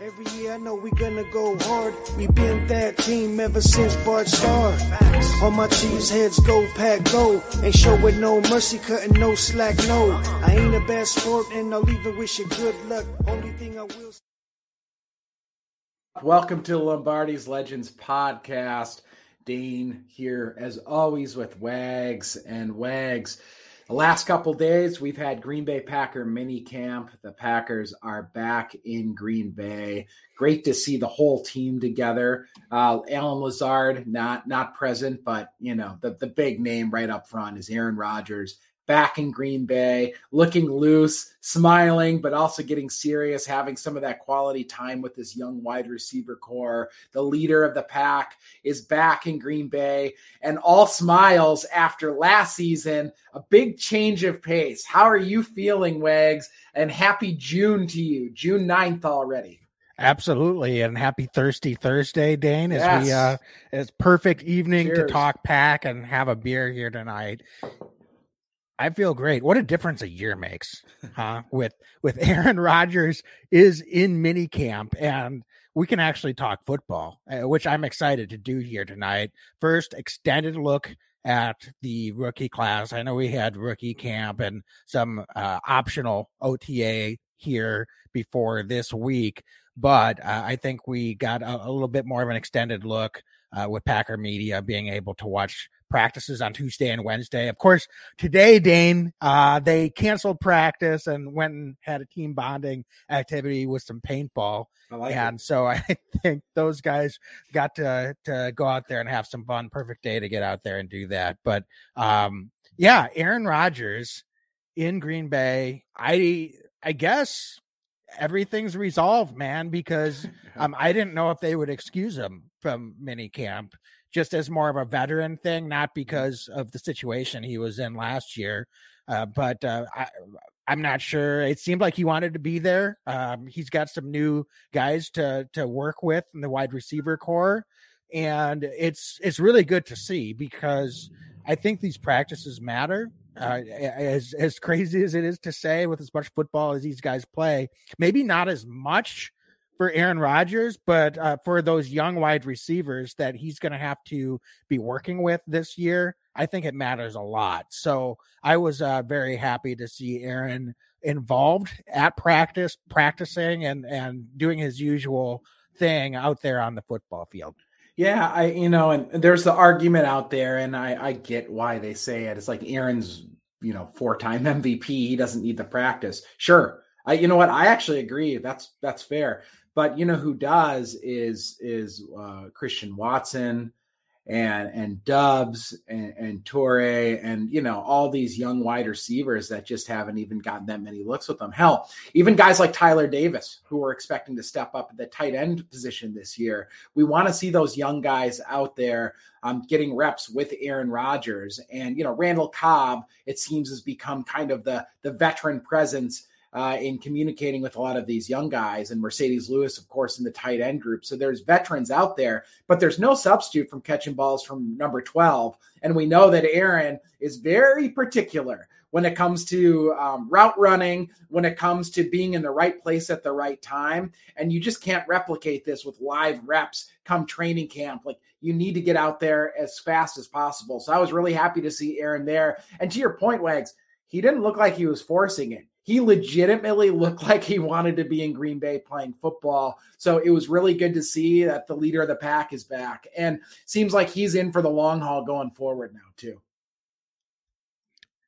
Every year I know we gonna go hard. We been that team ever since Bart started. All my cheese heads go pack go. Ain't showing no mercy, cutting no slack, no. I ain't a bad sport and I'll even wish you good luck. Only thing I will. Welcome to Lombardi's Legends podcast. Dane here, as always, with Wags and Wags. The last couple days, we've had Green Bay Packer mini camp. The Packers are back in Green Bay. Great to see the whole team together. Uh, Allen Lazard not not present, but you know the the big name right up front is Aaron Rodgers back in Green Bay, looking loose, smiling, but also getting serious, having some of that quality time with this young wide receiver corps. The leader of the pack is back in Green Bay and all smiles after last season, a big change of pace. How are you feeling, Wags? And happy June to you, June 9th already. Absolutely, and happy Thirsty Thursday, Dane. As yes. we uh, it's perfect evening Cheers. to talk pack and have a beer here tonight. I feel great. What a difference a year makes, huh? with with Aaron Rodgers is in mini camp and we can actually talk football, uh, which I'm excited to do here tonight. First, extended look at the rookie class. I know we had rookie camp and some uh, optional OTA here before this week, but uh, I think we got a, a, little bit more of an extended look uh, with Packer Media being able to watch practices on Tuesday and Wednesday. Of course, today, Dane, uh, they canceled practice and went and had a team bonding activity with some paintball. Like and it. so I think those guys got to, to go out there and have some fun. Perfect day to get out there and do that. But um, yeah, Aaron Rodgers in Green Bay. I I guess everything's resolved, man, because um, I didn't know if they would excuse him from mini camp just as more of a veteran thing, not mm-hmm. because of the situation he was in last year. Uh, but uh, I, I'm not sure. It seemed like he wanted to be there. Um, he's got some new guys to to work with in the wide receiver corps, and it's it's really good to see because I think these practices matter. Uh, as as crazy as it is to say, with as much football as these guys play, maybe not as much for Aaron Rodgers, but uh, for those young wide receivers that he's going to have to be working with this year, I think it matters a lot. So I was uh, very happy to see Aaron involved at practice, practicing and and doing his usual thing out there on the football field. Yeah, I you know, and there's the argument out there, and I I get why they say it. It's like Aaron's you know four time MVP. He doesn't need the practice. Sure, I you know what I actually agree. That's that's fair. But you know who does is is uh, Christian Watson and and Doubs and, and Toure and you know all these young wide receivers that just haven't even gotten that many looks with them. Hell, even guys like Tyler Davis who are expecting to step up at the tight end position this year. We want to see those young guys out there um, getting reps with Aaron Rodgers and you know Randall Cobb. It seems has become kind of the the veteran presence uh, in communicating with a lot of these young guys, and Marcedes Lewis, of course, in the tight end group. So there's veterans out there, but there's no substitute from catching balls from number 12. And we know that Aaron is very particular when it comes to um, route running, when it comes to being in the right place at the right time. And you just can't replicate this with live reps come training camp. Like you need to get out there as fast as possible. So I was really happy to see Aaron there. And to your point, Wags, he didn't look like he was forcing it he legitimately looked like he wanted to be in Green Bay playing football. So it was really good to see that the leader of the pack is back and seems like he's in for the long haul going forward now, too.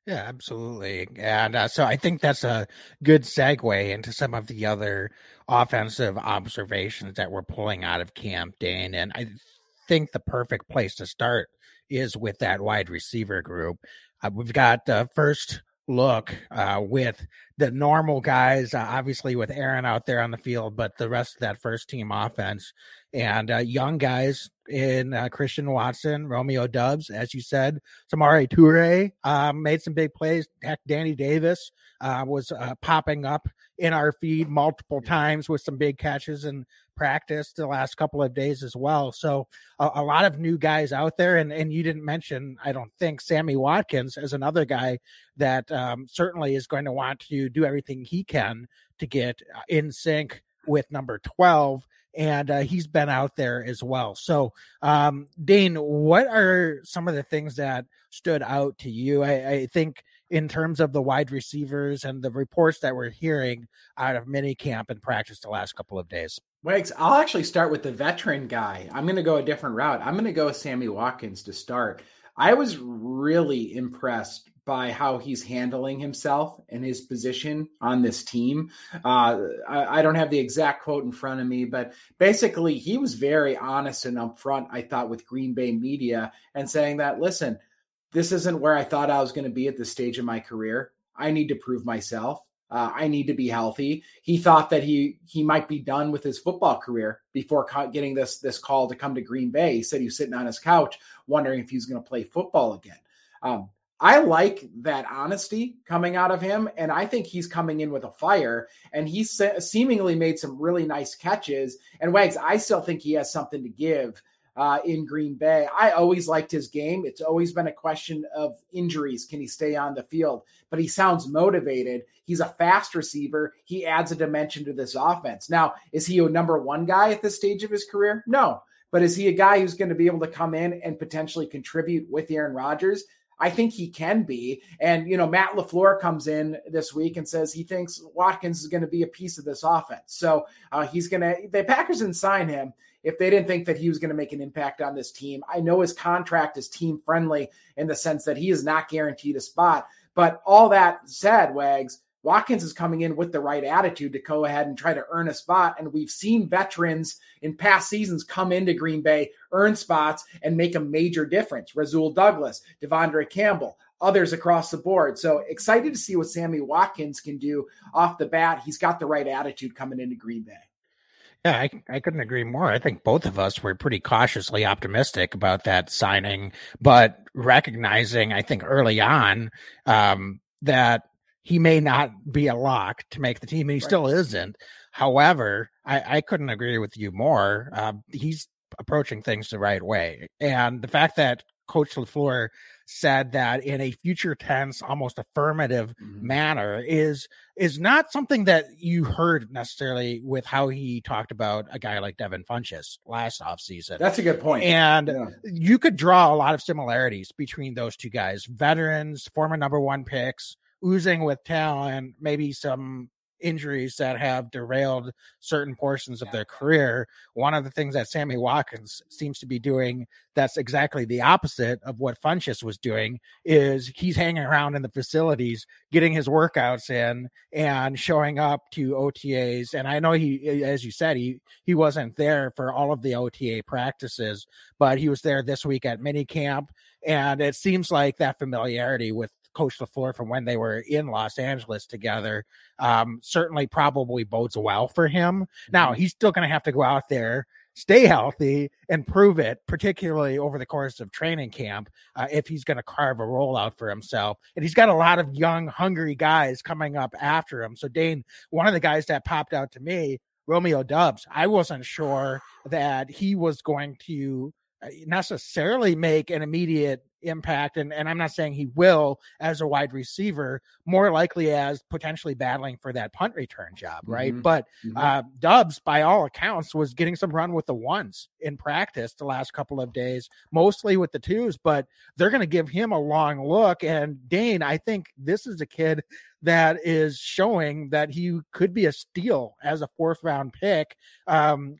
Yeah, absolutely. And uh, so I think that's a good segue into some of the other offensive observations that we're pulling out of Camp Dane. And I think the perfect place to start is with that wide receiver group. Uh, we've got the uh, first look uh, with the normal guys, uh, obviously with Aaron out there on the field, but the rest of that first team offense and uh, young guys in uh, Christian Watson, Romeo Doubs, as you said, Samori Toure um, made some big plays. Heck, Danny Davis uh, was uh, popping up in our feed multiple times with some big catches and practice the last couple of days as well. So a, a, lot of new guys out there, and and you didn't mention, I don't think Sammy Watkins as another guy that um, certainly is going to want to do everything he can to get uh, in sync with number 12 and uh, he's been out there as well. So, um, Dane, what are some of the things that stood out to you? I, I, think in terms of the wide receivers and the reports that we're hearing out of minicamp and practice the last couple of days. Wags, I'll actually start with the veteran guy. I'm going to go a different route. I'm going to go with Sammy Watkins to start. I was really impressed by how he's handling himself and his position on this team. Uh, I, I, don't have the exact quote in front of me, but basically, he was very honest and upfront, I thought, with Green Bay media and saying that, listen, this isn't where I thought I was going to be at this stage of my career. I need to prove myself. Uh, I need to be healthy. He thought that he he might be done with his football career before getting this this call to come to Green Bay. He said he was sitting on his couch wondering if he was going to play football again. Um, I like that honesty coming out of him, and I think he's coming in with a fire. And he se- seemingly made some really nice catches. And Wags, I still think he has something to give uh, in Green Bay. I always liked his game. It's always been a question of injuries. Can he stay on the field? But he sounds motivated. He's a fast receiver. He adds a dimension to this offense. Now, is he a number one guy at this stage of his career? No. But is he a guy who's going to be able to come in and potentially contribute with Aaron Rodgers? I think he can be. And, you know, Matt LaFleur comes in this week and says he thinks Watkins is going to be a piece of this offense. So uh, he's going to, the Packers didn't sign him if they didn't think that he was going to make an impact on this team. I know his contract is team friendly in the sense that he is not guaranteed a spot. But all that said, Wags, Watkins is coming in with the right attitude to go ahead and try to earn a spot. And we've seen veterans in past seasons come into Green Bay, earn spots, and make a major difference. Rasul Douglas, De'Vondre Campbell, others across the board. So excited to see what Sammy Watkins can do off the bat. He's got the right attitude coming into Green Bay. Yeah, I, I couldn't agree more. I think both of us were pretty cautiously optimistic about that signing, but recognizing, I think early on, um, that he may not be a lock to make the team, and he right. still isn't. However, I, I, couldn't agree with you more. Uh, he's approaching things the right way, and the fact that Coach Lafleur said that in a future tense, almost affirmative mm-hmm. manner is is not something that you heard necessarily with how he talked about a guy like Devin Funchess last offseason. That's a good point. And yeah. you could draw a lot of similarities between those two guys, veterans, former number one picks, oozing with talent, maybe some injuries that have derailed certain portions of their career. One of the things that Sammy Watkins seems to be doing that's exactly the opposite of what Funchess was doing is he's hanging around in the facilities, getting his workouts in and showing up to OTAs. And I know he, as you said, he, he wasn't there for all of the OTA practices, but he was there this week at mini camp. And it seems like that familiarity with Coach LaFleur from when they were in Los Angeles together um, certainly probably bodes well for him. Now, mm-hmm. he's still going to have to go out there, stay healthy, and prove it, particularly over the course of training camp, uh, if he's going to carve a role out for himself. And he's got a lot of young, hungry guys coming up after him. So, Dane, one of the guys that popped out to me, Romeo Doubs, I wasn't sure that he was going to uh, necessarily make an immediate impact and, and i'm not saying he will as a wide receiver more likely as potentially battling for that punt return job right mm-hmm. but mm-hmm. Uh, doubs by all accounts was getting some run with the ones in practice the last couple of days mostly with the twos but they're going to give him a long look and dane i think this is a kid that is showing that he could be a steal as a fourth round pick. Um,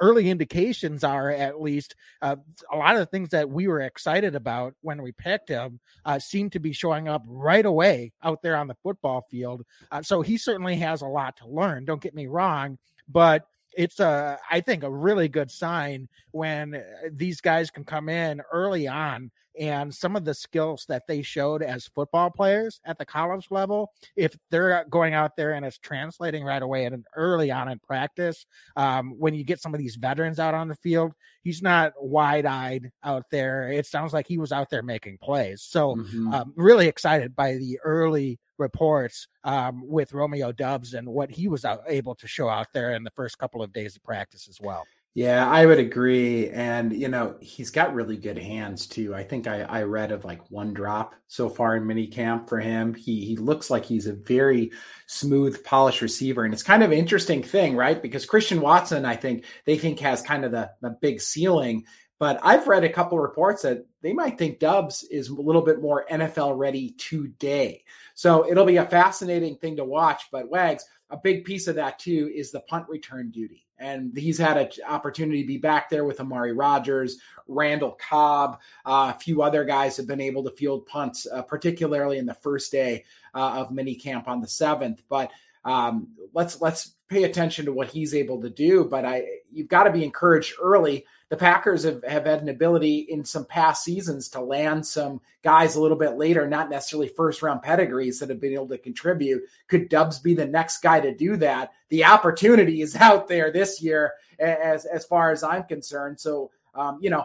early indications are at least uh, a lot of the things that we were excited about when we picked him uh, seem to be showing up right away out there on the football field. Uh, so he certainly has a lot to learn. Don't get me wrong, but it's a I think a really good sign when uh, these guys can come in early on and some of the skills that they showed as football players at the college level, if they're going out there and it's translating right away and early on in practice, um, when you get some of these veterans out on the field, he's not wide eyed out there. It sounds like he was out there making plays. So, mm-hmm. um, really excited by the early reports um, with Romeo Doubs and what he was able to show out there in the first couple of days of practice as well. Yeah, I would agree. And, you know, he's got really good hands too. I think I, I read of like one drop so far in mini camp for him. He he looks like he's a very smooth, polished receiver. And it's kind of an interesting thing, right? Because Christian Watson, I think they think has kind of the, the big ceiling. But I've read a couple reports that they might think Doubs is a little bit more NFL ready today. So it'll be a fascinating thing to watch. But Wags, a big piece of that too is the punt return duty. And he's had an opportunity to be back there with Amari Rogers, Randall Cobb, uh, a few other guys have been able to field punts, uh, particularly in the first day uh, of mini camp on the seventh. But um, let's let's pay attention to what he's able to do. But I you've got to be encouraged early the Packers have, have had an ability in some past seasons to land some guys a little bit later, not necessarily first round pedigrees that have been able to contribute. Could Doubs be the next guy to do that? The opportunity is out there this year, as as far as I'm concerned. So, um, you know,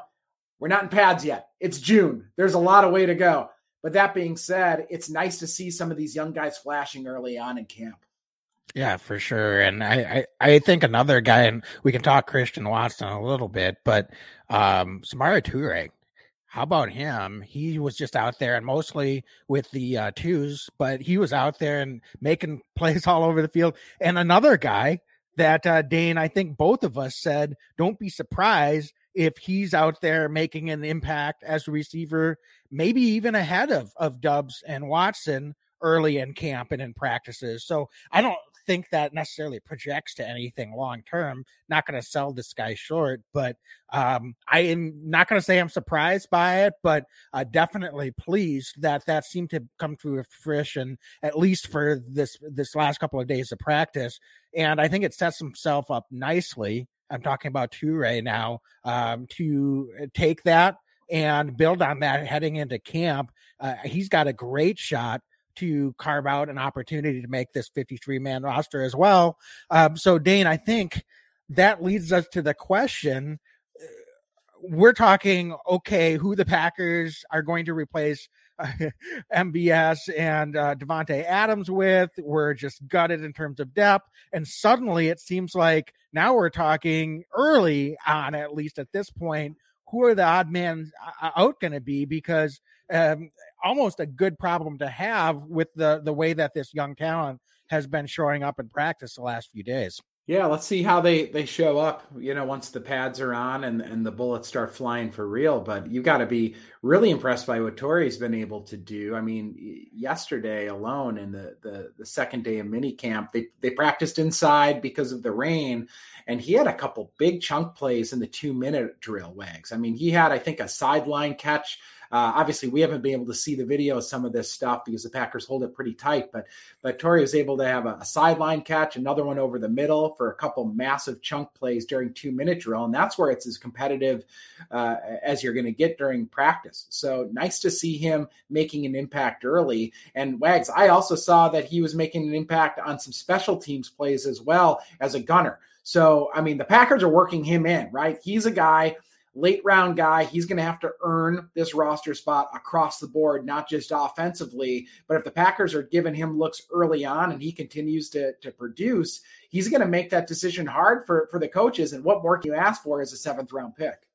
we're not in pads yet. It's June. There's a lot of way to go. But that being said, it's nice to see some of these young guys flashing early on in camp. Yeah, for sure. And I, I, I, think another guy, and we can talk Christian Watson a little bit, but um, Samori Toure, how about him? He was just out there and mostly with the uh, twos, but he was out there and making plays all over the field. And another guy that uh, Dane, I think both of us said, don't be surprised if he's out there making an impact as a receiver, maybe even ahead of of Doubs and Watson early in camp and in practices. So I don't think that necessarily projects to anything long term. Not going to sell this guy short, but um, I am not going to say I'm surprised by it, but uh, definitely pleased that that seemed to come to fruition at least for this this last couple of days of practice. And I think it sets himself up nicely. I'm talking about Toure now um, to take that and build on that heading into camp. Uh, he's got a great shot to carve out an opportunity to make this 53 man roster as well. Um, so, Dane, I think that leads us to the question. Uh, we're talking, okay, who the Packers are going to replace uh, MVS and uh, Davante Adams with. We're just gutted in terms of depth. And suddenly it seems like now we're talking early on, at least at this point, who are the odd man uh, out going to be? Because um, almost a good problem to have with the the way that this young talent has been showing up in practice the last few days. Yeah, let's see how they they show up. You know, once the pads are on and and the bullets start flying for real. But you got to be really impressed by what Toure's been able to do. I mean, yesterday alone in the the, the second day of mini camp, they they practiced inside because of the rain, and he had a couple big chunk plays in the two minute drill wags. I mean, he had I think a sideline catch uh, obviously, we haven't been able to see the video of some of this stuff because the Packers hold it pretty tight. But but Toure was able to have a, a sideline catch, another one over the middle for a couple massive chunk plays during two minute drill, and that's where it's as competitive uh, as you're going to get during practice. So nice to see him making an impact early. And Wags, I also saw that he was making an impact on some special teams plays as well as a gunner. So, I mean, the Packers are working him in, right? He's a guy late round guy. He's going to have to earn this roster spot across the board, not just offensively. But if the Packers are giving him looks early on and he continues to, to produce, he's going to make that decision hard for, for the coaches. And what more can you ask for as a seventh round pick?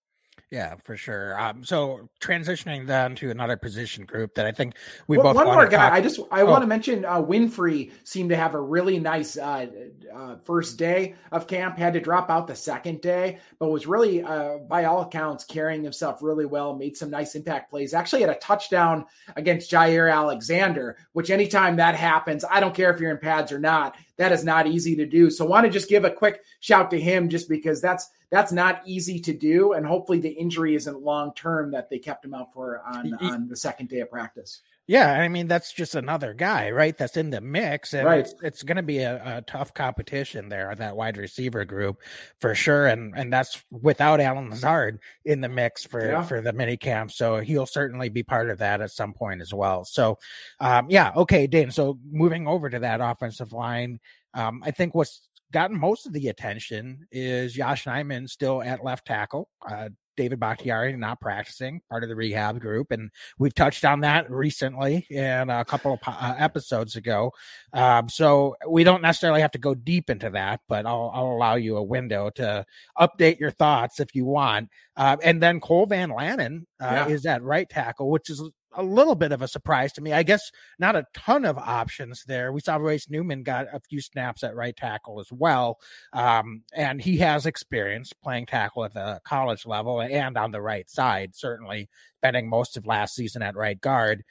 Yeah, for sure. Um, so transitioning then to another position group that I think we well, both one more guy. Talk- I just I oh. want to mention uh, Winfree seemed to have a really nice uh, uh, first day of camp. Had to drop out the second day, but was really uh, by all accounts carrying himself really well. Made some nice impact plays. Actually had a touchdown against Jaire Alexander, which anytime that happens, I don't care if you're in pads or not. That is not easy to do. So want to just give a quick shout to him just because that's that's not easy to do. And hopefully the injury isn't long term that they kept him out for on, on the second day of practice. Yeah, I mean that's just another guy, right? That's in the mix, and right. it's, it's going to be a, a, tough competition there on that wide receiver group for sure, and and that's without Allen Lazard in the mix for yeah. for the mini camp, so he'll certainly be part of that at some point as well. So, um, yeah, okay, Dane. So moving over to that offensive line, um, I think what's gotten most of the attention is Yosh Nijman still at left tackle. Uh, David Bakhtiari not practicing, part of the rehab group, and we've touched on that recently in a couple of uh, episodes ago. Um, so we don't necessarily have to go deep into that, but I'll, I'll allow you a window to update your thoughts if you want. Uh, and then Cole Van Lanen uh, yeah. is at right tackle, which is a little bit of a surprise to me. I guess not a ton of options there. We saw Royce Newman got a few snaps at right tackle as well. Um, and he has experience playing tackle at the college level and on the right side, certainly spending most of last season at right guard.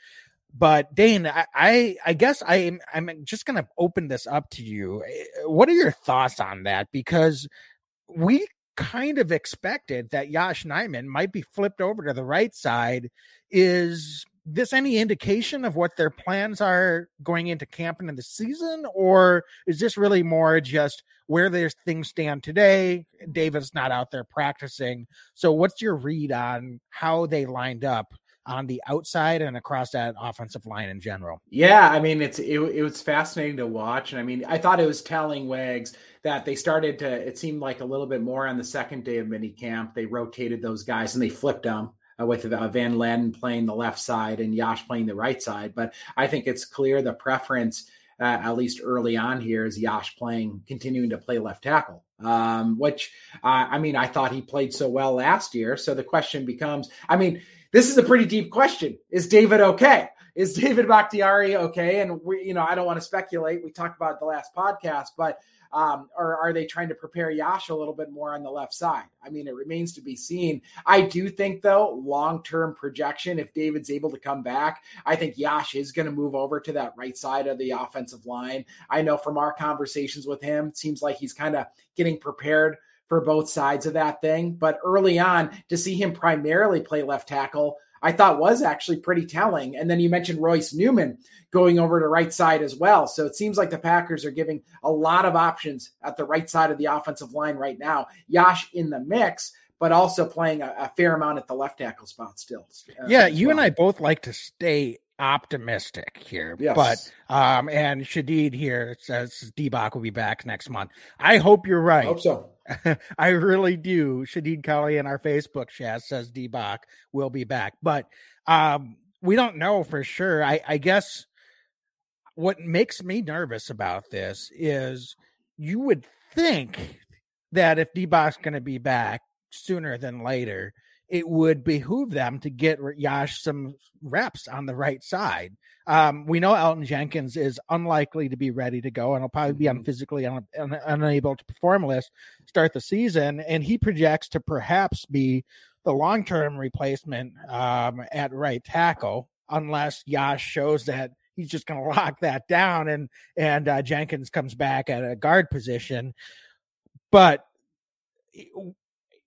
But Dane, I, I, I guess I, I'm just going to open this up to you. What are your thoughts on that? Because we kind of expected that Yosh Nijman might be flipped over to the right side. Is this any indication of what their plans are going into camp and in the season, or is this really more just where their things stand today? David's not out there practicing. So, what's your read on how they lined up on the outside and across that offensive line in general? Yeah, I mean, it's it, it was fascinating to watch, and I mean, I thought it was telling Wags that they started to. It seemed like a little bit more on the second day of mini camp. They rotated those guys and they flipped them uh, with uh, Van Lanen playing the left side and Yosh playing the right side. But I think it's clear the preference, uh, at least early on here, is Yosh playing, continuing to play left tackle. Um, which uh, I mean, I thought he played so well last year. So the question becomes, I mean, this is a pretty deep question. Is David okay? Is David Bakhtiari okay? And we, you know, I don't want to speculate. We talked about the last podcast, but um, or are they trying to prepare Yosh a little bit more on the left side? I mean, it remains to be seen. I do think, though, long term projection, if David's able to come back, I think Yosh is going to move over to that right side of the offensive line. I know from our conversations with him, it seems like he's kind of getting prepared for both sides of that thing. But early on, to see him primarily play left tackle, I thought was actually pretty telling. And then you mentioned Royce Newman going over to right side as well. So it seems like the Packers are giving a lot of options at the right side of the offensive line right now. Yosh in the mix, but also playing a, a fair amount at the left tackle spot still. Uh, yeah, you well. and I both like to stay optimistic here. Yes. But um and Shadid here says D-Bach will be back next month. I hope you're right. I hope so. I really do. Shadid Kelly in our Facebook chat says D-Bach will be back. But um we don't know for sure. I, I guess what makes me nervous about this is you would think that if D-Bach's going to be back sooner than later, it would behoove them to get Yosh some reps on the right side. Um, we know Elgton Jenkins is unlikely to be ready to go, and he'll probably be on physically un- un- unable to perform list start the season. And he projects to perhaps be the long term replacement um, at right tackle, unless Yosh shows that he's just going to lock that down, and and uh, Jenkins comes back at a guard position. But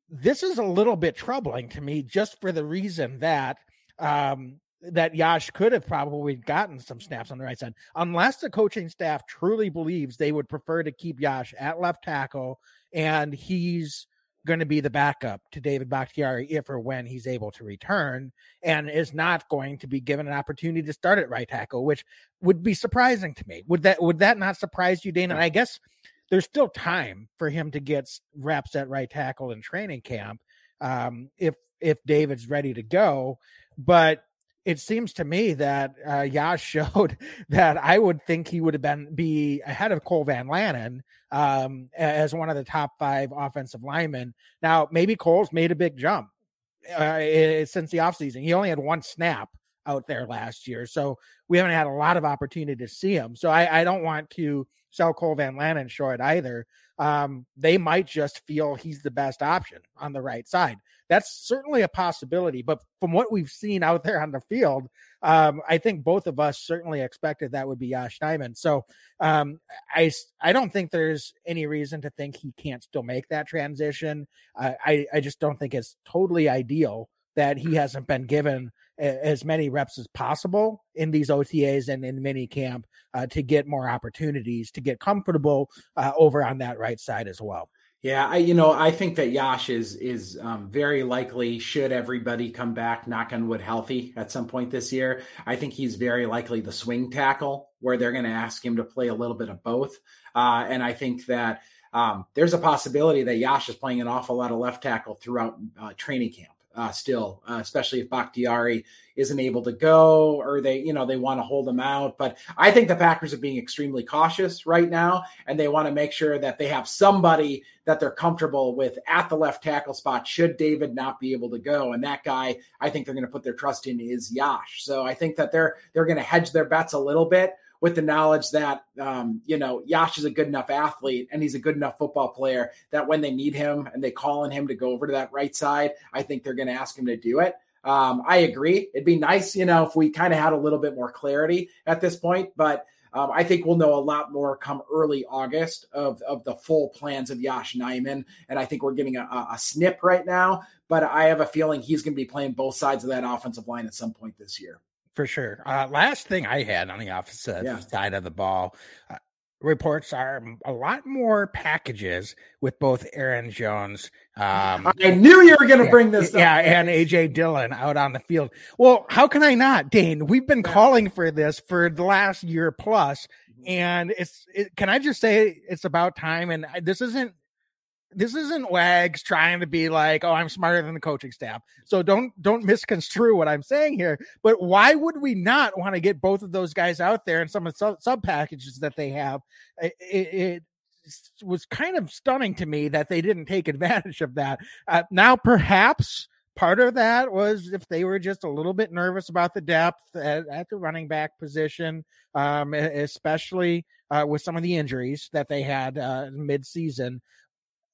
this is a little bit troubling to me just for the reason that um, that Yosh could have probably gotten some snaps on the right side, unless the coaching staff truly believes they would prefer to keep Yosh at left tackle and he's going to be the backup to David Bakhtiari if or when he's able to return and is not going to be given an opportunity to start at right tackle, which would be surprising to me. Would that would that not surprise you, Dana? And I guess there's still time for him to get reps at right tackle in training camp um, if if David's ready to go. But it seems to me that uh, Yosh showed that I would think he would have been be ahead of Cole Van Lanen um, as one of the top five offensive linemen. Now, maybe Cole's made a big jump uh, since the offseason. He only had one snap out there last year, so we haven't had a lot of opportunity to see him. So I, I don't want to sell Cole Van Lanen short either. Um, they might just feel he's the best option on the right side. That's certainly a possibility. But from what we've seen out there on the field, um, I think both of us certainly expected that would be Yosh Nijman. So um, I, I don't think there's any reason to think he can't still make that transition. Uh, I, I just don't think it's totally ideal that he hasn't been given as many reps as possible in these OTAs and in mini camp uh, to get more opportunities to get comfortable uh, over on that right side as well. Yeah, I you know I think that Yosh is is um, very likely should everybody come back knock on wood healthy at some point this year. I think he's very likely the swing tackle where they're going to ask him to play a little bit of both, uh, and I think that Um, there's a possibility that Yosh is playing an awful lot of left tackle throughout uh, training camp. Uh, still, uh, especially if Bakhtiari isn't able to go or they, you know, they want to hold him out. But I think the Packers are being extremely cautious right now, and they want to make sure that they have somebody that they're comfortable with at the left tackle spot should David not be able to go. And that guy, I think they're going to put their trust in is Yosh. So I think that they're they're going to hedge their bets a little bit with the knowledge that um, you know Yosh is a good enough athlete and he's a good enough football player that when they need him and they call on him to go over to that right side, I think they're going to ask him to do it. Um, I agree. It'd be nice, you know, if we kind of had a little bit more clarity at this point, but um, I think we'll know a lot more come early August of, of the full plans of Yosh Nijman. And I think we're getting a, a snip right now, but I have a feeling he's going to be playing both sides of that offensive line at some point this year. For sure. Uh, last thing I had on the offensive yeah. side of the ball, uh, reports are a lot more packages with both Aaron Jones. Um, I knew you were going to yeah, bring this yeah, up. and AJ Dillon out on the field. Well, how can I not, Dane? We've been yeah. calling for this for the last year plus, mm-hmm. and it's. It, can I just say it's about time? And this isn't this isn't wags trying to be like oh i'm smarter than the coaching staff. So don't don't misconstrue what i'm saying here but why would we not want to get both of those guys out there and some of the sub, sub packages that they have? It, it, was kind of stunning to me that they didn't take advantage of that. Uh, now perhaps part of that was if they were just a little bit nervous about the depth at, at the running back position um, especially uh, with some of the injuries that they had uh, mid-season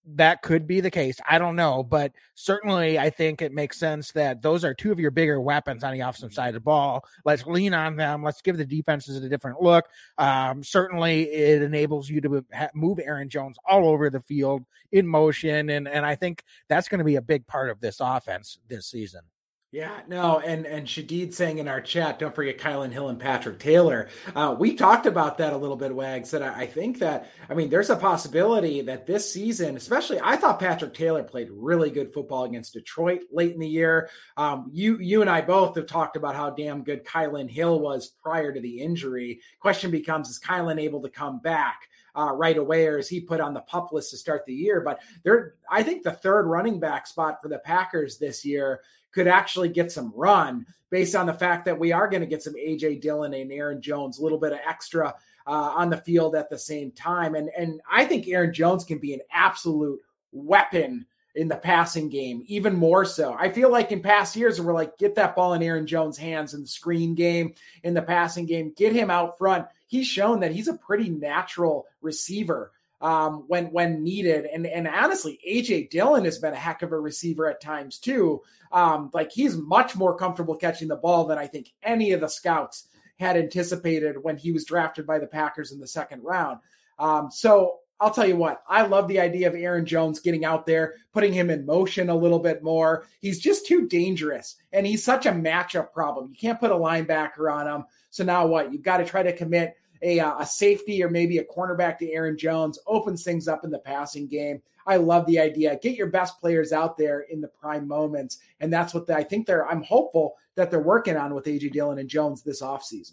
that could be the case. I don't know, but certainly I think it makes sense that those are two of your bigger weapons on the offensive side of the ball. Let's lean on them. Let's give the defenses a different look. Um, certainly, it enables you to move Aaron Jones all over the field in motion, and and I think that's going to be a big part of this offense this season. Yeah, no, and and Shadid saying in our chat, don't forget Kylin Hill and Patrick Taylor. Uh, we talked about that a little bit, Wags. That I, I, think that I mean, there's a possibility that this season, especially, I thought Patrick Taylor played really good football against Detroit late in the year. Um, you you and I both have talked about how damn good Kylin Hill was prior to the injury. Question becomes: Is Kylin able to come back? Uh, right away, or is he put on the pup list to start the year? But there, I think the third running back spot for the Packers this year could actually get some run based on the fact that we are going to get some AJ Dillon and Aaron Jones, a little bit of extra uh, on the field at the same time. And and I think Aaron Jones can be an absolute weapon in the passing game, even more so. I feel like in past years, we're like, get that ball in Aaron Jones' hands in the screen game, in the passing game, get him out front. He's shown that he's a pretty natural receiver um, when when needed. And and honestly, AJ Dillon has been a heck of a receiver at times too. Um, like he's much more comfortable catching the ball than I think any of the scouts had anticipated when he was drafted by the Packers in the second round. Um, so I'll tell you what, I love the idea of Aaron Jones getting out there, putting him in motion a little bit more. He's just too dangerous and he's such a matchup problem. You can't put a linebacker on him. So now what? You've got to try to commit a, uh, a safety or maybe a cornerback to Aaron Jones, opens things up in the passing game. I love the idea. Get your best players out there in the prime moments. And that's what the, I think they're, I'm hopeful that they're working on with AJ Dillon and Jones this offseason.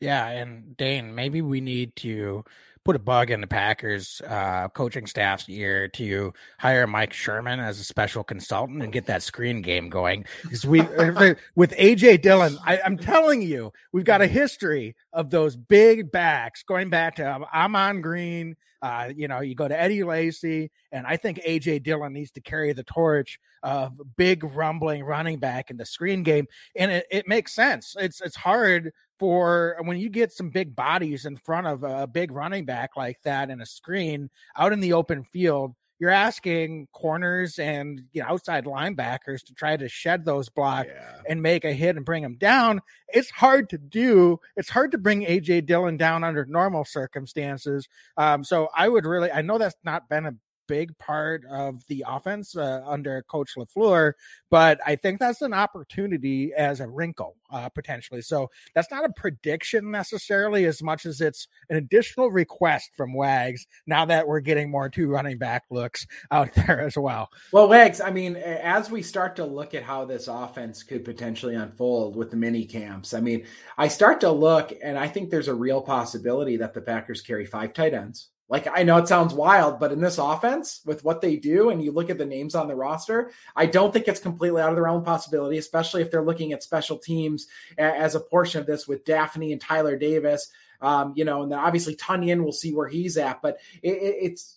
Yeah. And Dane, maybe we need to put a bug in the Packers uh, coaching staff's ear to hire Mike Sherman as a special consultant and get that screen game going. Because we with AJ Dillon, I, am telling you, we've got a history of those big backs going back to um, Ahman Green. Uh, you know, you go to Eddie Lacy, and I think AJ Dillon needs to carry the torch of big rumbling running back in the screen game, and it, it makes sense. It's it's hard for when you get some big bodies in front of a big running back like that in a screen out in the open field you're asking corners and you know outside linebackers to try to shed those blocks yeah. and make a hit and bring them down. It's hard to do. It's hard to bring AJ Dillon down under normal circumstances. Um, so I would really, I know that's not been a big part of the offense uh, under Coach LaFleur, but I think that's an opportunity as a wrinkle uh, potentially. So that's not a prediction necessarily as much as it's an additional request from Wags now that we're getting more two running back looks out there as well. Well, Wags, I mean, as we start to look at how this offense could potentially unfold with the mini camps, I mean, I start to look and I think there's a real possibility that the Packers carry five tight ends Like I know it sounds wild, but in this offense, with what they do, and you look at the names on the roster, I don't think it's completely out of the realm of possibility, especially if they're looking at special teams as a portion of this with Daphne and Tyler Davis. Um, you know, and then obviously Tonyan, we'll see where he's at, but it, it, it's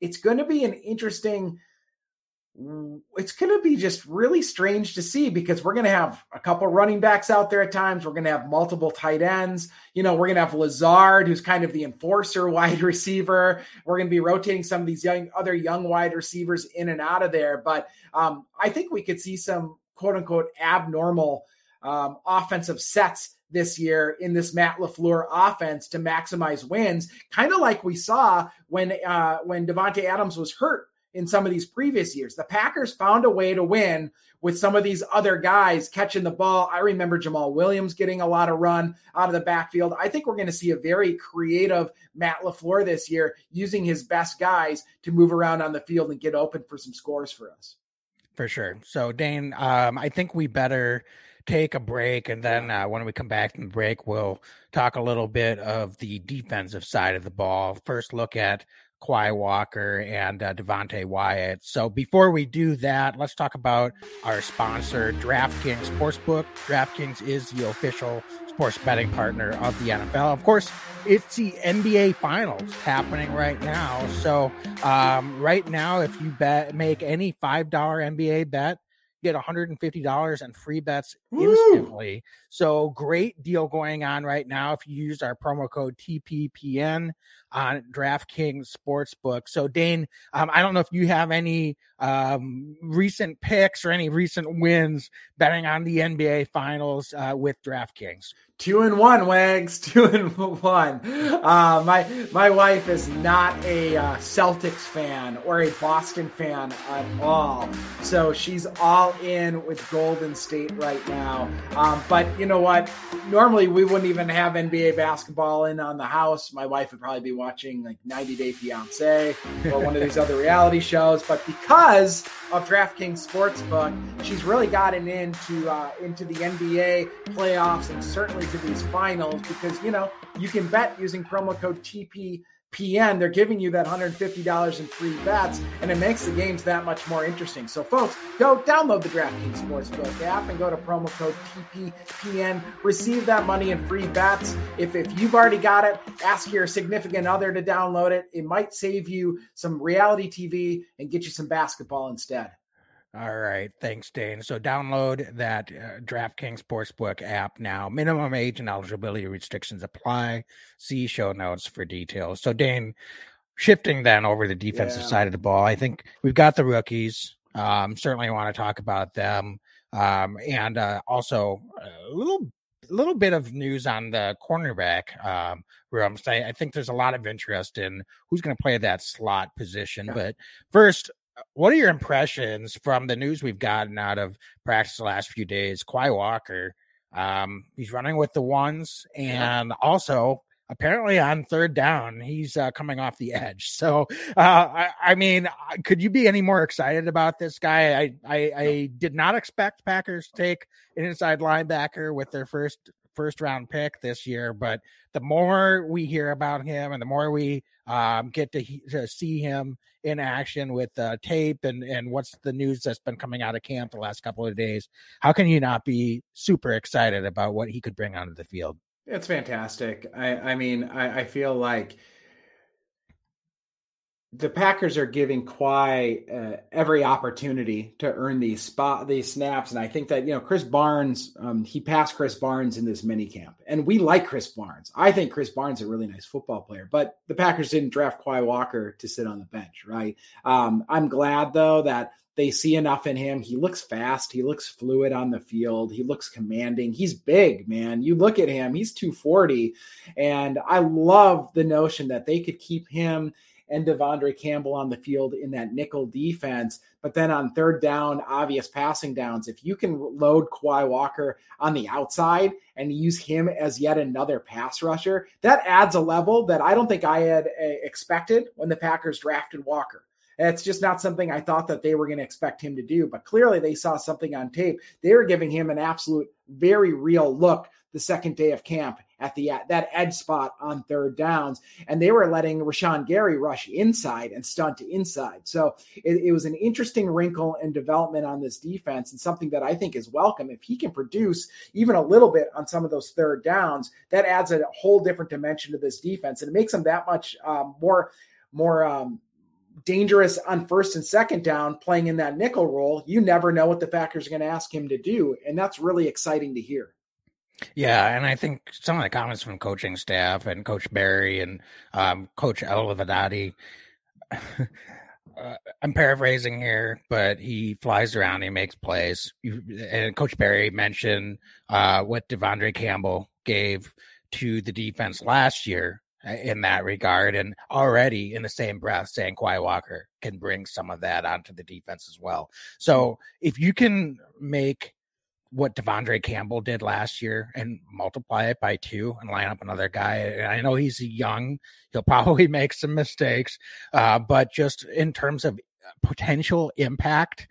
it's going to be an interesting it's going to be just really strange to see because we're going to have a couple running backs out there at times. We're going to have multiple tight ends. You know, we're going to have Lazard, who's kind of the enforcer wide receiver. We're going to be rotating some of these young other young wide receivers in and out of there. But um, I think we could see some quote unquote abnormal um, offensive sets this year in this Matt LaFleur offense to maximize wins, kind of like we saw when uh, when Davante Adams was hurt in some of these previous years. The Packers found a way to win with some of these other guys catching the ball. I remember Jamaal Williams getting a lot of run out of the backfield. I think we're going to see a very creative Matt LaFleur this year using his best guys to move around on the field and get open for some scores for us. For sure. So, Dane, um, I think we better take a break. And then uh, when we come back from the break, we'll talk a little bit of the defensive side of the ball. First, look at Quay Walker and uh, Devonte Wyatt. So before we do that, let's talk about our sponsor, DraftKings Sportsbook. DraftKings is the official sports betting partner of the NFL. Of course, it's the NBA Finals happening right now. So um, right now, if you bet make any five dollar NBA bet, get $150 and free bets Woo! So great deal going on right now if you use our promo code TPPN on DraftKings Sportsbook. So Dane, um, I don't know if you have any um, recent picks or any recent wins betting on the NBA Finals uh, with DraftKings. Two and one, Wags. Two and one. Uh, my my wife is not a uh, Celtics fan or a Boston fan at all, so she's all in with Golden State right now. Um, but you know what? Normally we wouldn't even have NBA basketball in on the house. My wife would probably be watching like 90 Day Fiance or one of these other reality shows. But because of DraftKings Sportsbook, she's really gotten into uh, into the NBA playoffs and certainly to these finals because you know you can bet using promo code TP PN, they're giving you that $150 in free bets, and it makes the games that much more interesting. So, folks, go download the DraftKings Sportsbook app and go to promo code TPPN. Receive that money in free bets. If, if you've already got it, ask your significant other to download it. It might save you some reality TV and get you some basketball instead. All right. Thanks, Dane. So download that uh, DraftKings Sportsbook app now. Minimum age and eligibility restrictions apply. See show notes for details. So, Dane, shifting then over the defensive yeah. side of the ball, I think we've got the rookies. Um, certainly want to talk about them. Um, and uh, also a little little bit of news on the cornerback um, room. So I, I think there's a lot of interest in who's going to play that slot position. Yeah. But first, what are your impressions from the news we've gotten out of practice the last few days? Quay Walker, um, he's running with the ones, and yeah. also apparently on third down, he's uh, coming off the edge. So, uh, I, I, mean, could you be any more excited about this guy? I, I, I did not expect Packers to take an inside linebacker with their first first round pick this year, but the more we hear about him and the more we um, get to, to, see him in action with uh, tape and, and what's the news that's been coming out of camp the last couple of days, how can you not be super excited about what he could bring onto the field? It's fantastic. I, I mean, I, I feel like the Packers are giving Quay uh, every opportunity to earn these spot these snaps, and I think that you know Krys Barnes, um, he passed Krys Barnes in this mini camp, and we like Krys Barnes. I think Krys Barnes is a really nice football player, but the Packers didn't draft Quay Walker to sit on the bench, right? Um, I'm glad though that they see enough in him. He looks fast. He looks fluid on the field. He looks commanding. He's big, man. You look at him, he's 240. And I love the notion that they could keep him and De'Vondre Campbell on the field in that nickel defense. But then on third down, obvious passing downs, if you can load Quay Walker on the outside and use him as yet another pass rusher, that adds a level that I don't think I had uh, expected when the Packers drafted Walker. It's just not something I thought that they were going to expect him to do. But clearly, they saw something on tape. They were giving him an absolute, very real look the second day of camp at the that edge spot on third downs, and they were letting Rashan Gary rush inside and stunt inside. So it, it was an interesting wrinkle and development on this defense, and something that I think is welcome. If he can produce even a little bit on some of those third downs, that adds a whole different dimension to this defense, and it makes them that much um, more more um, dangerous on first and second down playing in that nickel role. You never know what the Packers are going to ask him to do. And that's really exciting to hear. Yeah, and I think some of the comments from coaching staff and Coach Barry and um, Coach Olivadotti, uh, I'm paraphrasing here, but he flies around, he makes plays. You, and Coach Barry mentioned uh, what De'Vondre Campbell gave to the defense last year in that regard. And already in the same breath saying Quay Walker can bring some of that onto the defense as well. So if you can make what De'Vondre Campbell did last year and multiply it by two and line up another guy. I know he's young. He'll probably make some mistakes. Uh, but just in terms of potential impact,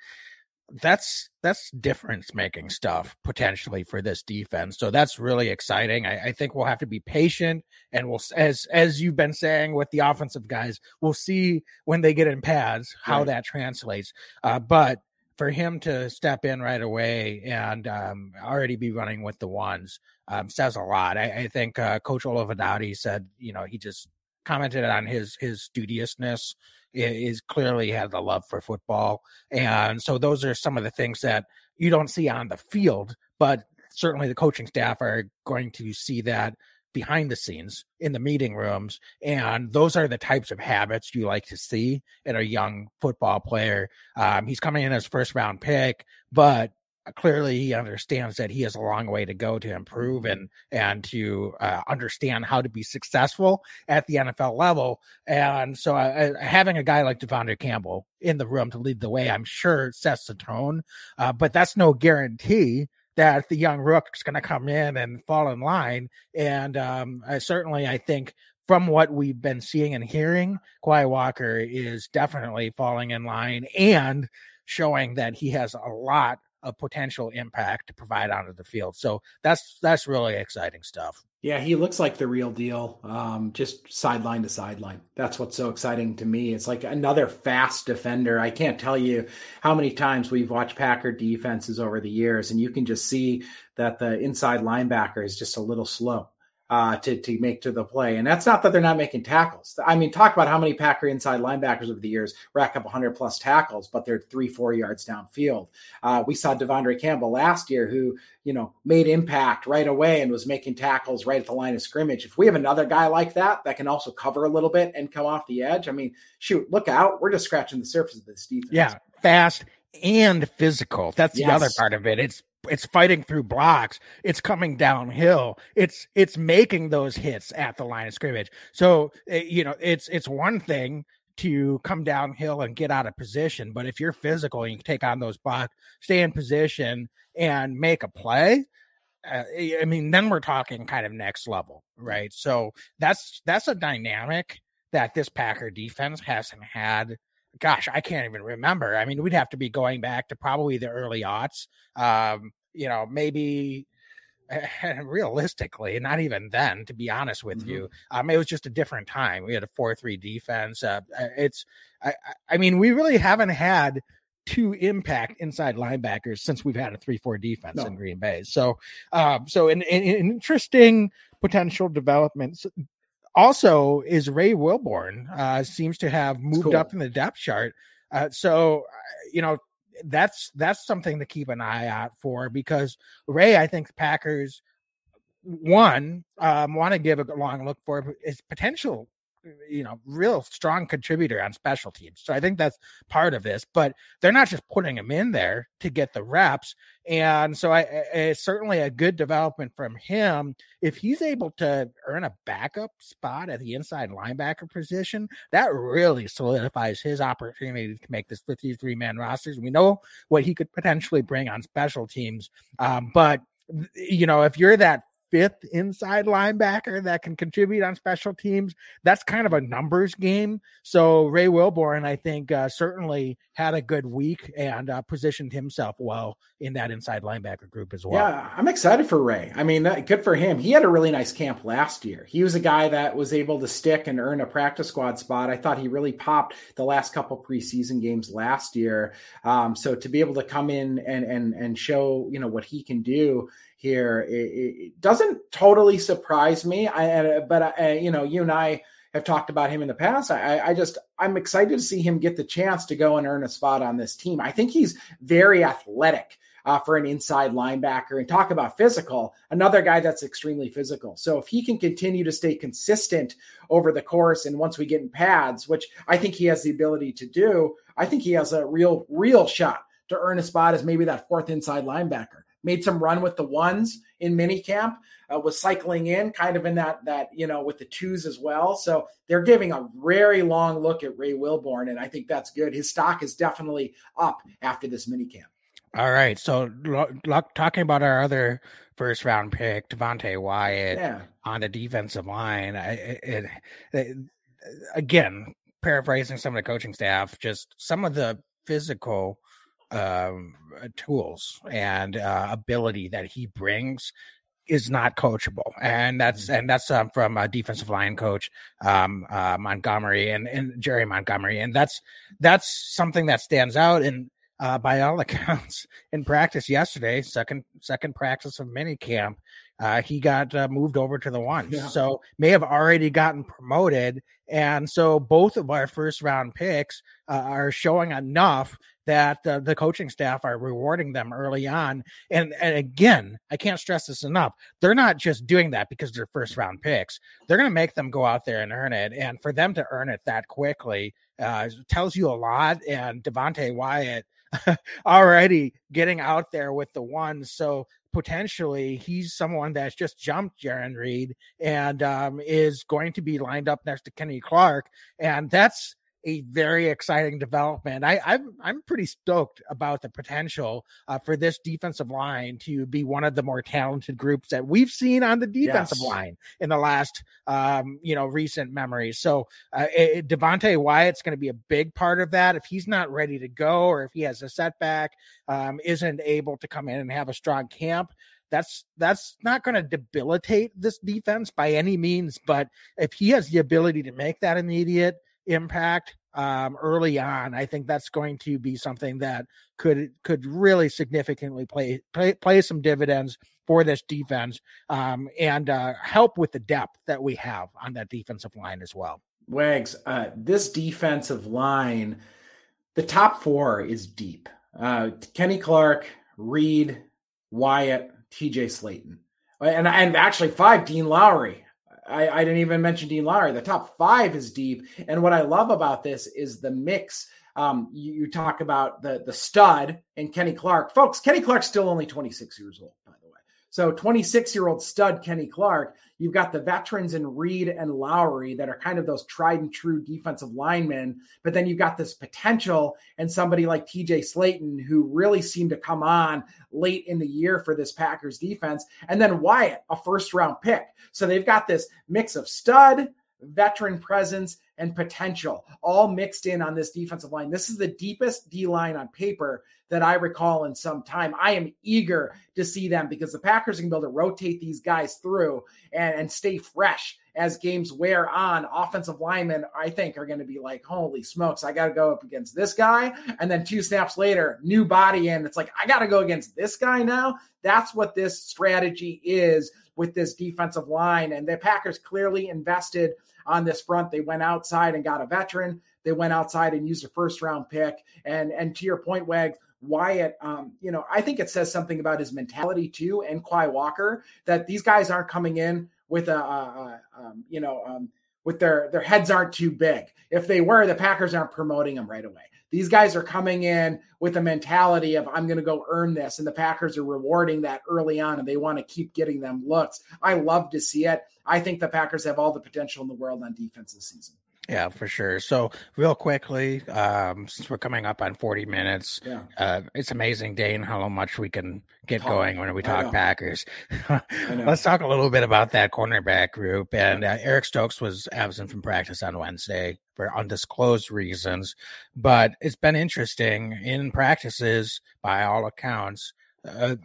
that's that's difference making stuff potentially for this defense. So that's really exciting. I, I, think we'll have to be patient, and we'll as as you've been saying with the offensive guys, we'll see when they get in pads how right. that translates. Uh, but for him to step in right away and um, already be running with the ones um, says a lot. I, I think uh, Coach Olivadotti said, you know, he just commented on his his studiousness is clearly has a love for football. And so those are some of the things that you don't see on the field, but certainly the coaching staff are going to see that behind the scenes in the meeting rooms. And those are the types of habits you like to see in a young football player. Um, he's coming in as first round pick, but clearly he understands that he has a long way to go to improve and and to uh, understand how to be successful at the NFL level. And so, uh, uh, having a guy like De'Vondre Campbell in the room to lead the way, I'm sure sets the tone. Uh, but that's no guarantee that the young rook is going to come in and fall in line. And um, I certainly, I think. From what we've been seeing and hearing, Quay Walker is definitely falling in line and showing that he has a lot a potential impact to provide onto the field. So that's that's really exciting stuff. Yeah, he looks like the real deal. Um, just sideline to sideline. That's what's so exciting to me. It's like another fast defender. I can't tell you how many times we've watched Packer defenses over the years, and you can just see that the inside linebacker is just a little slow uh, to to make to the play. And that's not that they're not making tackles. I mean, talk about how many Packer inside linebackers over the years rack up 100 plus tackles, but they're three four yards downfield. Uh, we saw De'Vondre Campbell last year, who you know made impact right away and was making tackles right at the line of scrimmage. If we have another guy like that that can also cover a little bit and come off the edge, I mean, shoot, look out! We're just scratching the surface of this defense. Yeah, fast and physical. That's the other part of it. It's it's fighting through blocks. It's coming downhill. It's it's making those hits at the line of scrimmage. So eh, you know it's it's one thing to come downhill and get out of position but if you're physical and you can take on those blocks stay in position and make a play uh, i mean then we're talking kind of next level right? So that's that's a dynamic that this packer defense hasn't had gosh, I can't even remember. I mean, we'd have to be going back to probably the early aughts. Um, you know, maybe realistically, not even then, to be honest with mm-hmm. you, um, it was just a different time. We had a four-three defense. Uh, uh, it's, I, I mean, we really haven't had two impact inside linebackers since we've had a three-four defense no. in Green Bay. So, um, so an, an interesting potential development also is Ray Wilborn uh, seems to have moved cool. up in the depth chart. Uh, so uh, you know that's that's something to keep an eye out for because Ray, I think the Packers one um, want to give a long look for his potential you know, real strong contributor on special teams. So I think that's part of this, but they're not just putting him in there to get the reps. And so I, it's certainly a good development from him. If he's able to earn a backup spot at the inside linebacker position, that really solidifies his opportunity to make this 53 man rosters. We know what he could potentially bring on special teams. Um, but you know, if you're that fifth inside linebacker that can contribute on special teams. That's kind of a numbers game. So Ray Wilborn, I think, uh, certainly had a good week and uh, positioned himself well in that inside linebacker group as well. Yeah, I'm excited for Ray. I mean, good for him. He had a really nice camp last year. He was a guy that was able to stick and earn a practice squad spot. I thought he really popped the last couple preseason games last year. Um, so to be able to come in and and and show you know what he can do here, it, it doesn't totally surprise me. I but I, you know you and I have talked about him in the past. I, I just I'm excited to see him get the chance to go and earn a spot on this team. I think he's very athletic. Uh, for an inside linebacker and talk about physical, another guy that's extremely physical. So if he can continue to stay consistent over the course and once we get in pads, which I think he has the ability to do, I think he has a real, real shot to earn a spot as maybe that fourth inside linebacker. Made some run with the ones in minicamp, uh, was cycling in kind of in that that you know with the twos as well. So they're giving a very long look at Ray Wilborn, and I think that's good. His stock is definitely up after this minicamp. All right, so talking about our other first round pick, Devonte Wyatt, yeah. on the defensive line. I, it, it, again, paraphrasing some of the coaching staff, just some of the physical um, uh, tools and uh, ability that he brings is not coachable, and that's mm-hmm. and that's um, from a defensive line coach um, uh, Montgomery and, and Jerry Montgomery, and that's that's something that stands out. And uh, by all accounts, in practice yesterday, second second practice of mini camp, uh, he got uh, moved over to the one, yeah. so may have already gotten promoted. And so both of our first round picks uh, are showing enough that uh, the coaching staff are rewarding them early on. And, and again, I can't stress this enough. They're not just doing that because they're first round picks. They're going to make them go out there and earn it. And for them to earn it that quickly uh, tells you a lot. And Devonte Wyatt already getting out there with the ones. So potentially he's someone that's just jumped Jarran Reed and um, is going to be lined up next to Kenny Clark. And that's a very exciting development. I, I'm I'm pretty stoked about the potential uh, for this defensive line to be one of the more talented groups that we've seen on the defensive yes. line in the last um, you know recent memories. So uh, it, Devonte Wyatt's going to be a big part of that. If he's not ready to go, or if he has a setback, um, isn't able to come in and have a strong camp, that's that's not going to debilitate this defense by any means. But if he has the ability to make that immediate impact um, early on, I think that's going to be something that could could really significantly play play, play some dividends for this defense um, and uh, help with the depth that we have on that defensive line as well. Wags, uh, this defensive line, the top four is deep. Uh, Kenny Clark, Reed, Wyatt, T.J. Slaton, and and actually five Dean Lowry. I, I didn't even mention Dean Lowry. The top five is deep. And what I love about this is the mix. Um, you, you talk about the the stud and Kenny Clark. Folks, Kenny Clark's still only 26 years old. So 26 year old stud Kenny Clark, you've got the veterans in Reed and Lowry that are kind of those tried and true defensive linemen. But then you've got this potential and somebody like TJ Slaton who really seemed to come on late in the year for this Packers defense. And then Wyatt, a first round pick. So they've got this mix of stud, veteran presence, and potential all mixed in on this defensive line. This is the deepest D line on paper that I recall in some time. I am eager to see them because the Packers can be able to rotate these guys through and, and stay fresh as games wear on. Offensive linemen, I think, are going to be like, holy smokes, I got to go up against this guy. And then two snaps later, new body in. It's like, I got to go against this guy now. That's what this strategy is with this defensive line. And the Packers clearly invested on this front. They went outside and got a veteran. They went outside and used a first round pick. And and to your point, Weg, Wyatt, um, you know, I think it says something about his mentality too, and Quay Walker that these guys aren't coming in with a, a, a um, you know, um, with their their heads aren't too big. If they were, the Packers aren't promoting them right away. These guys are coming in with a mentality of I'm going to go earn this, and the Packers are rewarding that early on, and they want to keep getting them looks. I love to see it. I think the Packers have all the potential in the world on defense this season. Yeah, for sure. So, real quickly, um, since we're coming up on 40 minutes, yeah. uh, it's amazing, Dane, how much we can get talk. going when we talk Packers. Let's talk a little bit about that cornerback group. And uh, Eric Stokes was absent from practice on Wednesday for undisclosed reasons, but it's been interesting in practices, by all accounts. Uh,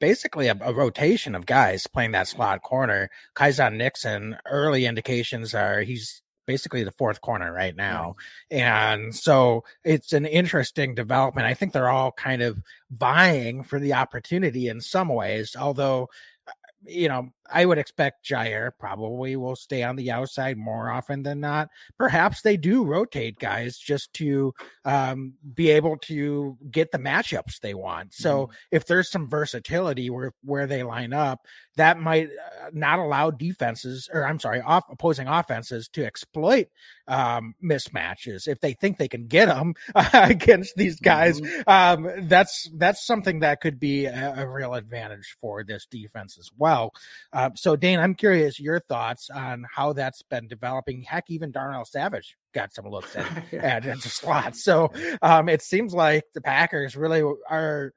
basically a, a, rotation of guys playing that slot corner. Keisean Nixon, early indications are he's basically the fourth corner right now. And so it's an interesting development. I think they're all kind of vying for the opportunity in some ways, although uh, you know, I would expect Jaire probably will stay on the outside more often than not. Perhaps they do rotate guys just to um, be able to get the matchups they want. So mm-hmm. if there's some versatility where where they line up, that might uh, not allow defenses, or I'm sorry, off opposing offenses to exploit um, mismatches if they think they can get them against these guys. Mm-hmm. Um, that's that's something that could be a, a, real advantage for this defense as well. Uh, so, Dane, I'm curious your thoughts on how that's been developing. Heck, even Darnell Savage got some looks at yeah. at into slots. So, um, it seems like the Packers really are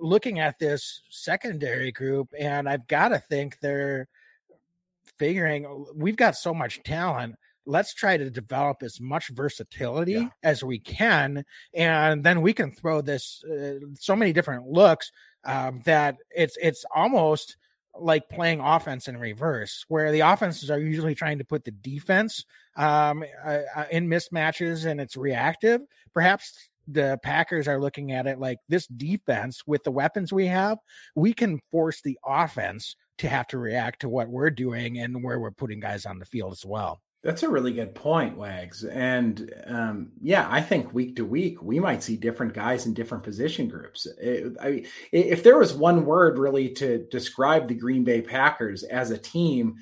looking at this secondary group, and I've got to think they're figuring we've got so much talent let's try to develop as much versatility yeah. as we can and then we can throw this uh, so many different looks um, that it's it's almost like playing offense in reverse where the offenses are usually trying to put the defense um, uh, uh in mismatches and it's reactive perhaps the Packers are looking at it like this defense with the weapons we have, we can force the offense to have to react to what we're doing and where we're putting guys on the field as well. That's a really good point, Wags. And um, yeah, I think week to week we might see different guys in different position groups. It, I, if there was one word really to describe the Green Bay Packers as a team,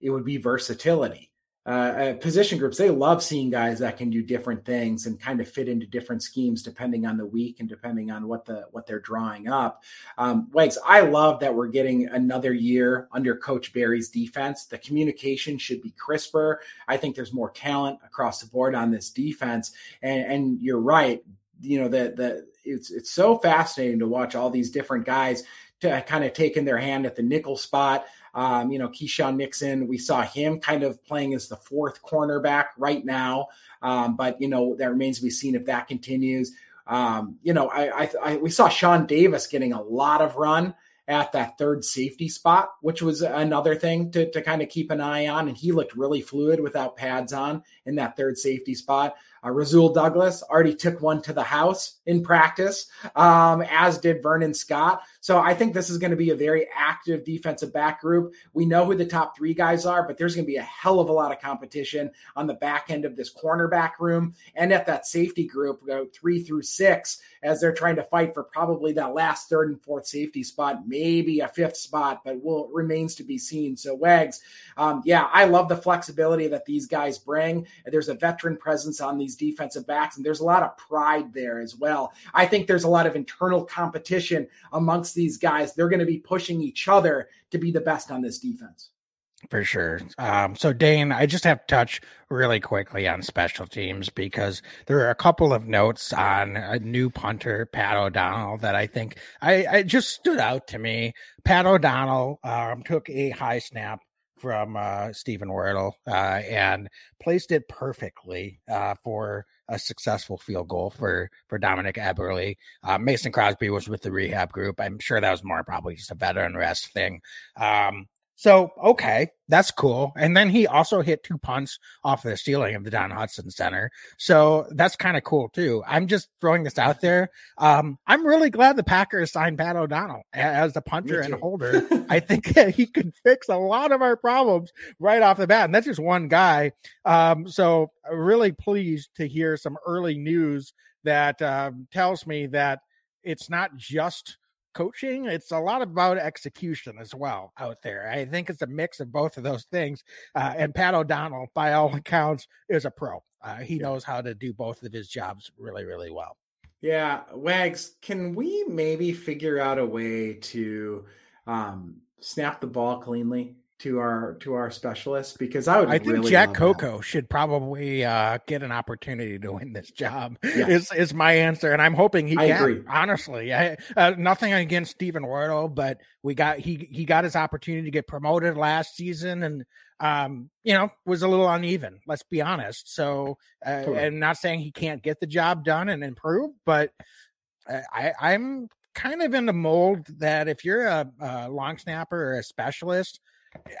it would be versatility uh, uh, position groups they love seeing guys that can do different things and kind of fit into different schemes depending on the week and depending on what the what they're drawing up. Um Wags, i love that we're getting another year under coach barry's defense. The communication should be crisper. I think there's more talent across the board on this defense. And and you're right. You know that the it's it's so fascinating to watch all these different guys to kind of taking their hand at the nickel spot um, you know, Keisean Nixon, we saw him kind of playing as the fourth cornerback right now. Um, but, you know, that remains to be seen if that continues. Um, you know, I, I, I, we saw Sean Davis getting a lot of run at that third safety spot, which was another thing to, to kind of keep an eye on. And he looked really fluid without pads on in that third safety spot. Uh, Rasul Douglas already took one to the house in practice, um, as did Vernon Scott. So I think this is going to be a very active defensive back group. We know who the top three guys are, but there's going to be a hell of a lot of competition on the back end of this cornerback room and at that safety group, go three through six, as they're trying to fight for probably that last third and fourth safety spot, maybe a fifth spot, but will remains to be seen. So Wags, um, yeah, I love the flexibility that these guys bring. There's a veteran presence on these defensive backs, and there's a lot of pride there as well. I think there's a lot of internal competition amongst these guys. They're going to be pushing each other to be the best on this defense. For sure. Um, so, Dane, I just have to touch really quickly on special teams because there are a couple of notes on a new punter, Pat O'Donnell, that I think I, I just stood out to me. Pat O'Donnell um, took a high snap from uh, Steven Wirtel uh, and placed it perfectly uh, for a successful field goal for for Dominik Eberle. Uh, Mason Crosby was with the rehab group. I'm sure that was more probably just a veteran rest thing. Um, so, okay, that's cool. And then he also hit two punts off the ceiling of the Don Hutson Center. So that's kind of cool too. I'm just throwing this out there. Um, I'm really glad the Packers signed Pat O'Donnell as the punter and holder. I think he could fix a lot of our problems right off the bat. And that's just one guy. Um, so really pleased to hear some early news that um, tells me that it's not just coaching. It's a lot about execution as well out there. I think it's a mix of both of those things. Uh, and Pat O'Donnell, by all accounts, is a pro. Uh, he knows how to do both of his jobs really, really well. Yeah, Wags, can we maybe figure out a way to um, snap the ball cleanly? To our to our specialists because I would. I think really Jack Coco that. should probably uh, get an opportunity to win this job. Yes. Is is my answer, and I'm hoping he I can. Agree. Honestly, I, uh, nothing against Steven Wirtel, but we got he he got his opportunity to get promoted last season, and um, you know was a little uneven. Let's be honest. So, uh, totally. and not saying he can't get the job done and improve, but uh, I I'm kind of in the mold that if you're a, a long snapper or a specialist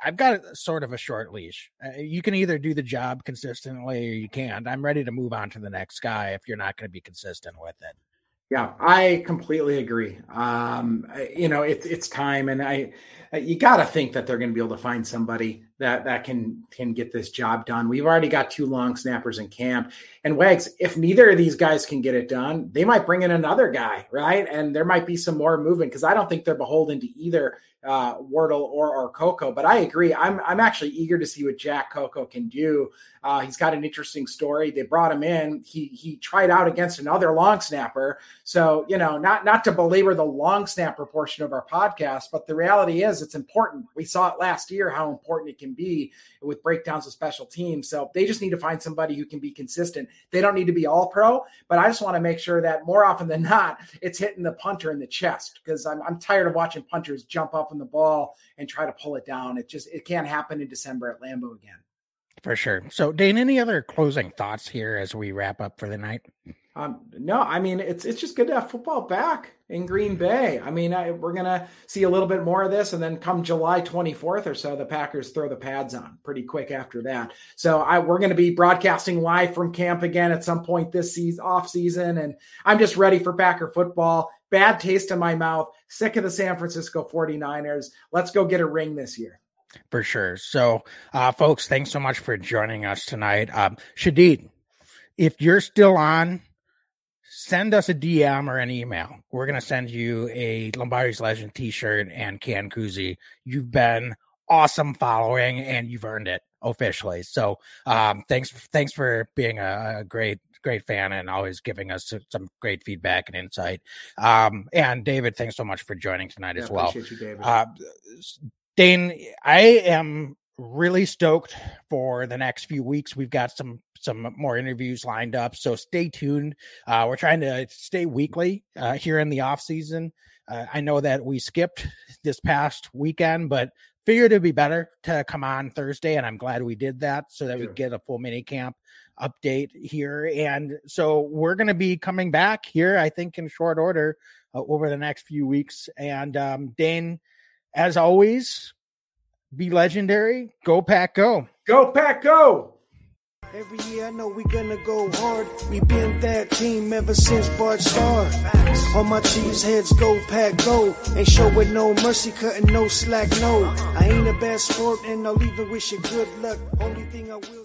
I've got sort of a short leash. Uh, you can either do the job consistently or you can't. I'm ready to move on to the next guy if you're not going to be consistent with it. Yeah, I completely agree. Um, you know, it, it's time, and I, you got to think that they're going to be able to find somebody that that can can get this job done. We've already got two long snappers in camp, and Wags. If neither of these guys can get it done, they might bring in another guy, right? And there might be some more movement because I don't think they're beholden to either uh, Wirtel or, or Coco. But I agree. I'm I'm actually eager to see what Jack Coco can do. Uh, he's got an interesting story. They brought him in. He he tried out against another long snapper. So you know, not not to belabor the long snapper portion of our podcast, but the reality is it's important. We saw it last year how important it can be with breakdowns of special teams. So they just need to find somebody who can be consistent. They don't need to be all pro, but I just want to make sure that more often than not, it's hitting the punter in the chest because I'm I'm tired of watching punters jump up on the ball and try to pull it down. It just it can't happen in December at Lambeau again. For sure. So, Dane, any other closing thoughts here as we wrap up for the night? Um, no, I mean it's it's just good to have football back in Green Bay. I mean, I, we're gonna see a little bit more of this, and then come July 24th or so, the Packers throw the pads on pretty quick after that. So I, we're gonna be broadcasting live from camp again at some point this season, off season, and I'm just ready for Packer football. Bad taste in my mouth. Sick of the San Francisco 49ers. Let's go get a ring this year. For sure. So, uh, folks, thanks so much for joining us tonight. Um, Shadid, if you're still on send us a DM or an email. We're going to send you a Lombardi's Legend t shirt and can koozie. You've been awesome following and you've earned it officially. So, um, thanks, thanks for being a, a great great fan and always giving us some great feedback and insight. Um, and David, thanks so much for joining tonight yeah, as well. Appreciate you, uh, Dane, I am really stoked for the next few weeks. We've got some some more interviews lined up, so stay tuned. Uh, we're trying to stay weekly uh, here in the off season. Uh, I know that we skipped this past weekend, but figured it'd be better to come on Thursday, and I'm glad we did that so that sure. we get a full mini camp update here. And so we're going to be coming back here, I think, in short order uh, over the next few weeks. And um, Dane, as always, be legendary. Go pack, go. Go pack, go. Every year I know we gonna go hard. We been that team ever since Bart Starr. All my cheese heads go pack go. Ain't showing no mercy, cutting no slack, no. I ain't a bad sport and I'll even wish you good luck. Only thing I will